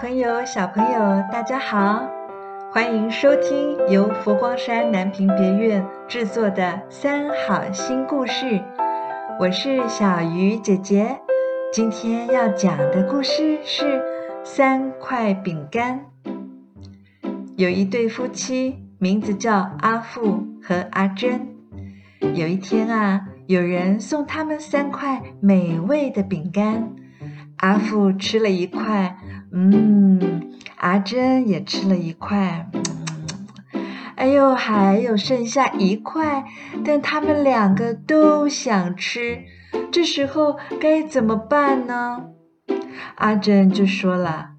朋友，小朋友，大家好，欢迎收听由佛光山南屏别院制作的《三好新故事》。我是小鱼姐姐，今天要讲的故事是三块饼干。有一对夫妻，名字叫阿富和阿珍。有一天啊，有人送他们三块美味的饼干，阿富吃了一块。嗯，阿珍也吃了一块，哎呦，还有剩下一块，但他们两个都想吃，这时候该怎么办呢？阿珍就说了：“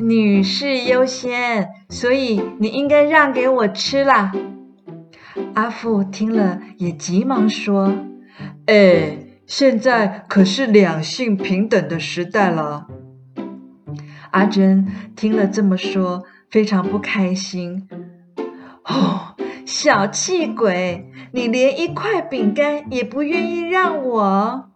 女士优先，所以你应该让给我吃啦。”阿富听了也急忙说：“哎，现在可是两性平等的时代了。”阿珍听了这么说，非常不开心。哦，小气鬼，你连一块饼干也不愿意让我？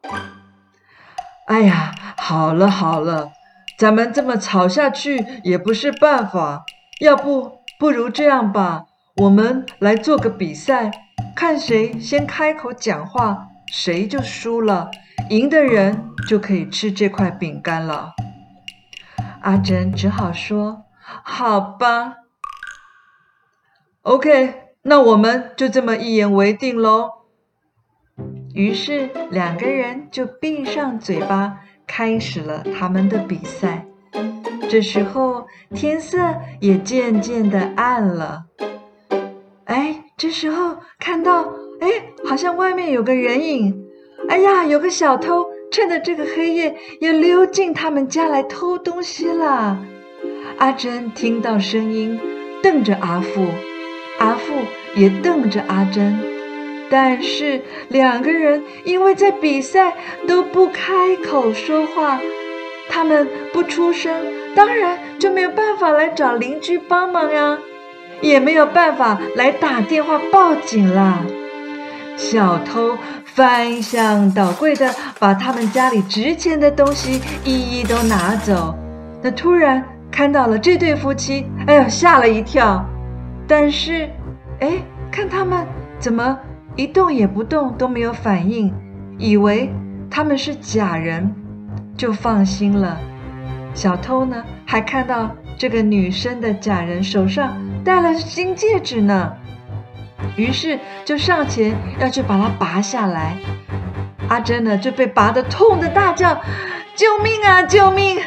哎呀，好了好了，咱们这么吵下去也不是办法。要不，不如这样吧，我们来做个比赛，看谁先开口讲话，谁就输了，赢的人就可以吃这块饼干了。阿珍只好说：“好吧，OK，那我们就这么一言为定喽。”于是两个人就闭上嘴巴，开始了他们的比赛。这时候天色也渐渐的暗了。哎，这时候看到，哎，好像外面有个人影。哎呀，有个小偷。趁着这个黑夜，又溜进他们家来偷东西了。阿珍听到声音，瞪着阿富，阿富也瞪着阿珍。但是两个人因为在比赛，都不开口说话。他们不出声，当然就没有办法来找邻居帮忙呀，也没有办法来打电话报警啦。小偷翻箱倒柜的把他们家里值钱的东西一一都拿走。那突然看到了这对夫妻，哎呦，吓了一跳。但是，哎，看他们怎么一动也不动，都没有反应，以为他们是假人，就放心了。小偷呢，还看到这个女生的假人手上戴了金戒指呢。于是就上前要去把它拔下来，阿珍呢就被拔得痛的大叫：“救命啊！救命！”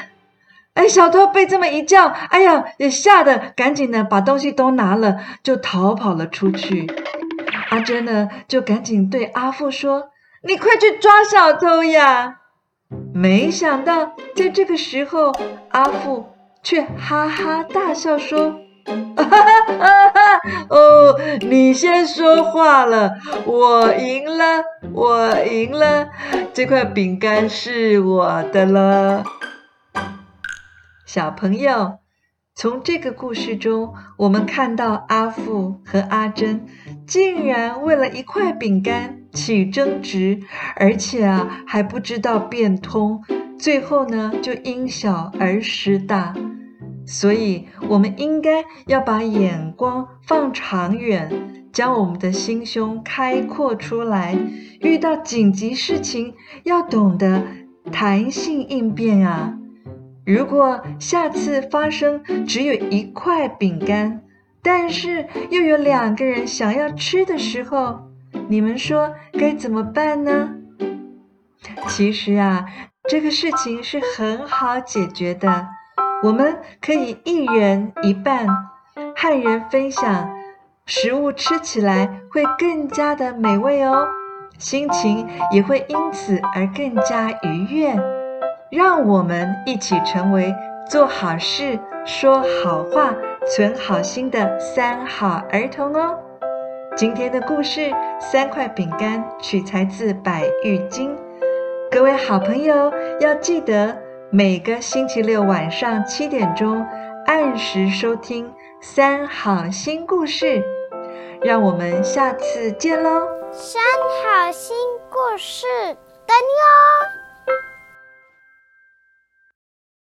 哎，小偷被这么一叫，哎呀，也吓得赶紧的把东西都拿了，就逃跑了出去。阿珍呢就赶紧对阿富说：“你快去抓小偷呀！”没想到在这个时候，阿富却哈哈大笑说。哈 哈哦，你先说话了，我赢了，我赢了，这块饼干是我的了。小朋友，从这个故事中，我们看到阿富和阿珍竟然为了一块饼干起争执，而且啊还不知道变通，最后呢就因小而失大。所以，我们应该要把眼光放长远，将我们的心胸开阔出来。遇到紧急事情，要懂得弹性应变啊！如果下次发生只有一块饼干，但是又有两个人想要吃的时候，你们说该怎么办呢？其实啊，这个事情是很好解决的。我们可以一人一半，和人分享食物，吃起来会更加的美味哦，心情也会因此而更加愉悦。让我们一起成为做好事、说好话、存好心的三好儿童哦。今天的故事《三块饼干》取材自《百喻经》，各位好朋友要记得。每个星期六晚上七点钟，按时收听三好新故事，让我们下次见喽！三好新故事等你哦。